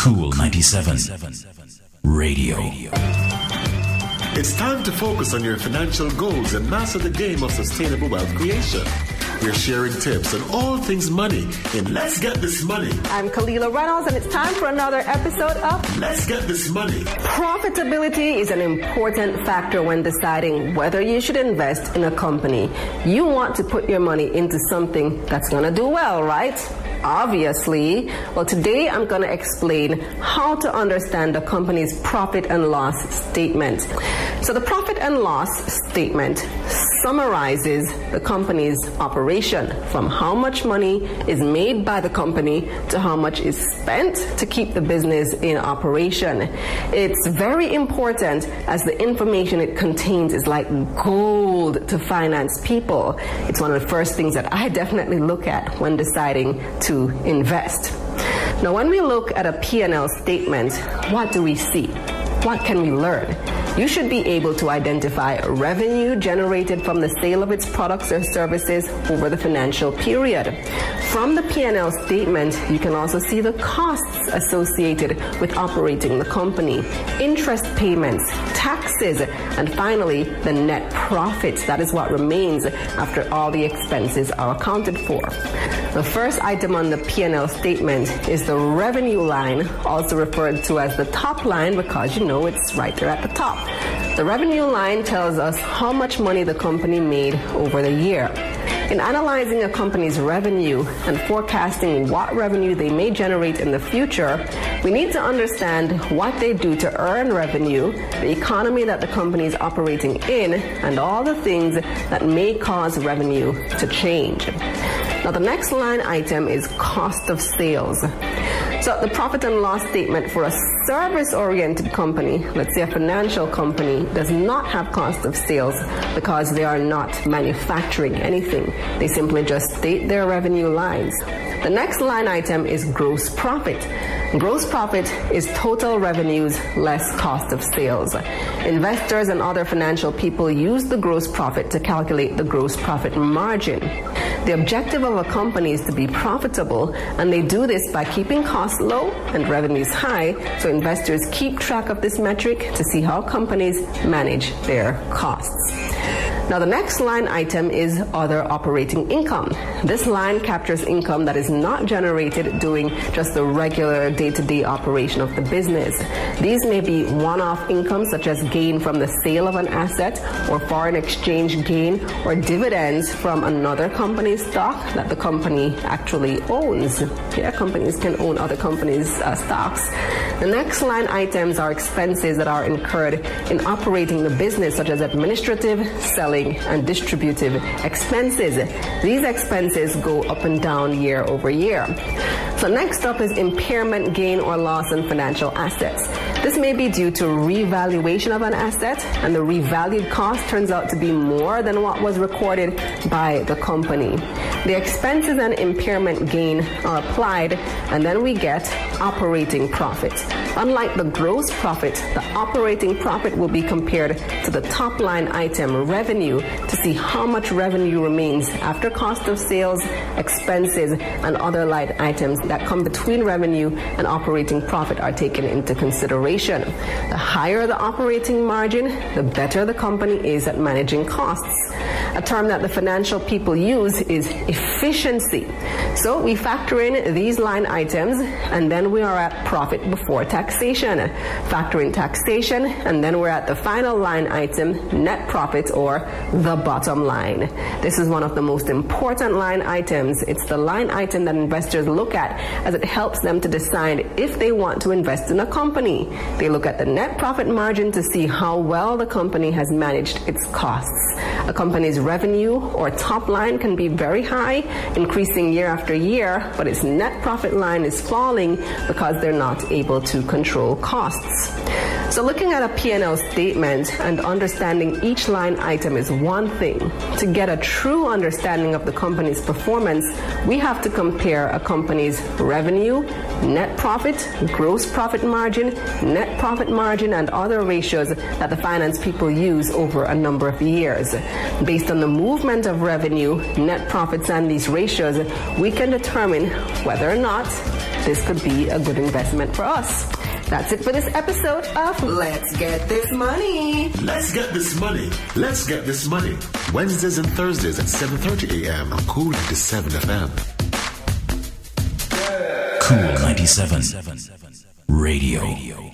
Cool 97 Radio. It's time to focus on your financial goals and master the game of sustainable wealth creation. We're sharing tips on all things money in Let's Get This Money. I'm Kalila Reynolds, and it's time for another episode of Let's Get This Money. Profitability is an important factor when deciding whether you should invest in a company. You want to put your money into something that's going to do well, right? Obviously. Well, today I'm going to explain how to understand a company's profit and loss statement. So, the profit and loss statement summarizes the company's operation from how much money is made by the company to how much is spent to keep the business in operation. It's very important as the information it contains is like gold to finance people. It's one of the first things that I definitely look at when deciding to invest. Now, when we look at a P&L statement, what do we see? What can we learn? You should be able to identify revenue generated from the sale of its products or services over the financial period. From the P&L statement, you can also see the costs associated with operating the company, interest payments, taxes, and finally, the net profit. That is what remains after all the expenses are accounted for. The first item on the P&L statement is the revenue line, also referred to as the top line because you know it's right there at the top. The revenue line tells us how much money the company made over the year. In analyzing a company's revenue and forecasting what revenue they may generate in the future, we need to understand what they do to earn revenue, the economy that the company is operating in, and all the things that may cause revenue to change. Now, the next line item is cost of sales. So, the profit and loss statement for a service oriented company, let's say a financial company, does not have cost of sales because they are not manufacturing anything. They simply just state their revenue lines. The next line item is gross profit. Gross profit is total revenues less cost of sales. Investors and other financial people use the gross profit to calculate the gross profit margin. The objective of a company is to be profitable, and they do this by keeping costs low and revenues high, so investors keep track of this metric to see how companies manage their costs. Now, the next line item is other operating income. This line captures income that is not generated doing just the regular day to day operation of the business. These may be one off income, such as gain from the sale of an asset, or foreign exchange gain, or dividends from another company's stock that the company actually owns. Yeah, companies can own other companies' uh, stocks. The next line items are expenses that are incurred in operating the business, such as administrative, selling, and distributive expenses. These expenses go up and down year over year. So next up is impairment gain or loss in financial assets. This may be due to revaluation of an asset and the revalued cost turns out to be more than what was recorded by the company. The expenses and impairment gain are applied and then we get operating profit. Unlike the gross profit, the operating profit will be compared to the top line item revenue to see how much revenue remains after cost of sales, expenses, and other line items that come between revenue and operating profit are taken into consideration. The higher the operating margin, the better the company is at managing costs. A term that the financial people use is efficiency. So we factor in these line items and then we are at profit before taxation. Factor in taxation and then we're at the final line item, net profit or the bottom line. This is one of the most important line items. It's the line item that investors look at as it helps them to decide if they want to invest in a company. They look at the net profit margin to see how well the company has managed its costs. A company's revenue or top line can be very high, increasing year after year, but its net profit line is falling because they're not able to control costs. So looking at a P&L statement and understanding each line item is one thing. To get a true understanding of the company's performance, we have to compare a company's revenue, net profit, gross profit margin, net profit margin, and other ratios that the finance people use over a number of years. Based on the movement of revenue, net profits, and these ratios, we can determine whether or not this could be a good investment for us. That's it for this episode of Let's Get This Money. Let's get this money. Let's get this money. Wednesdays and Thursdays at 7.30 a.m. on Cool 97 FM. Cool 97 Radio.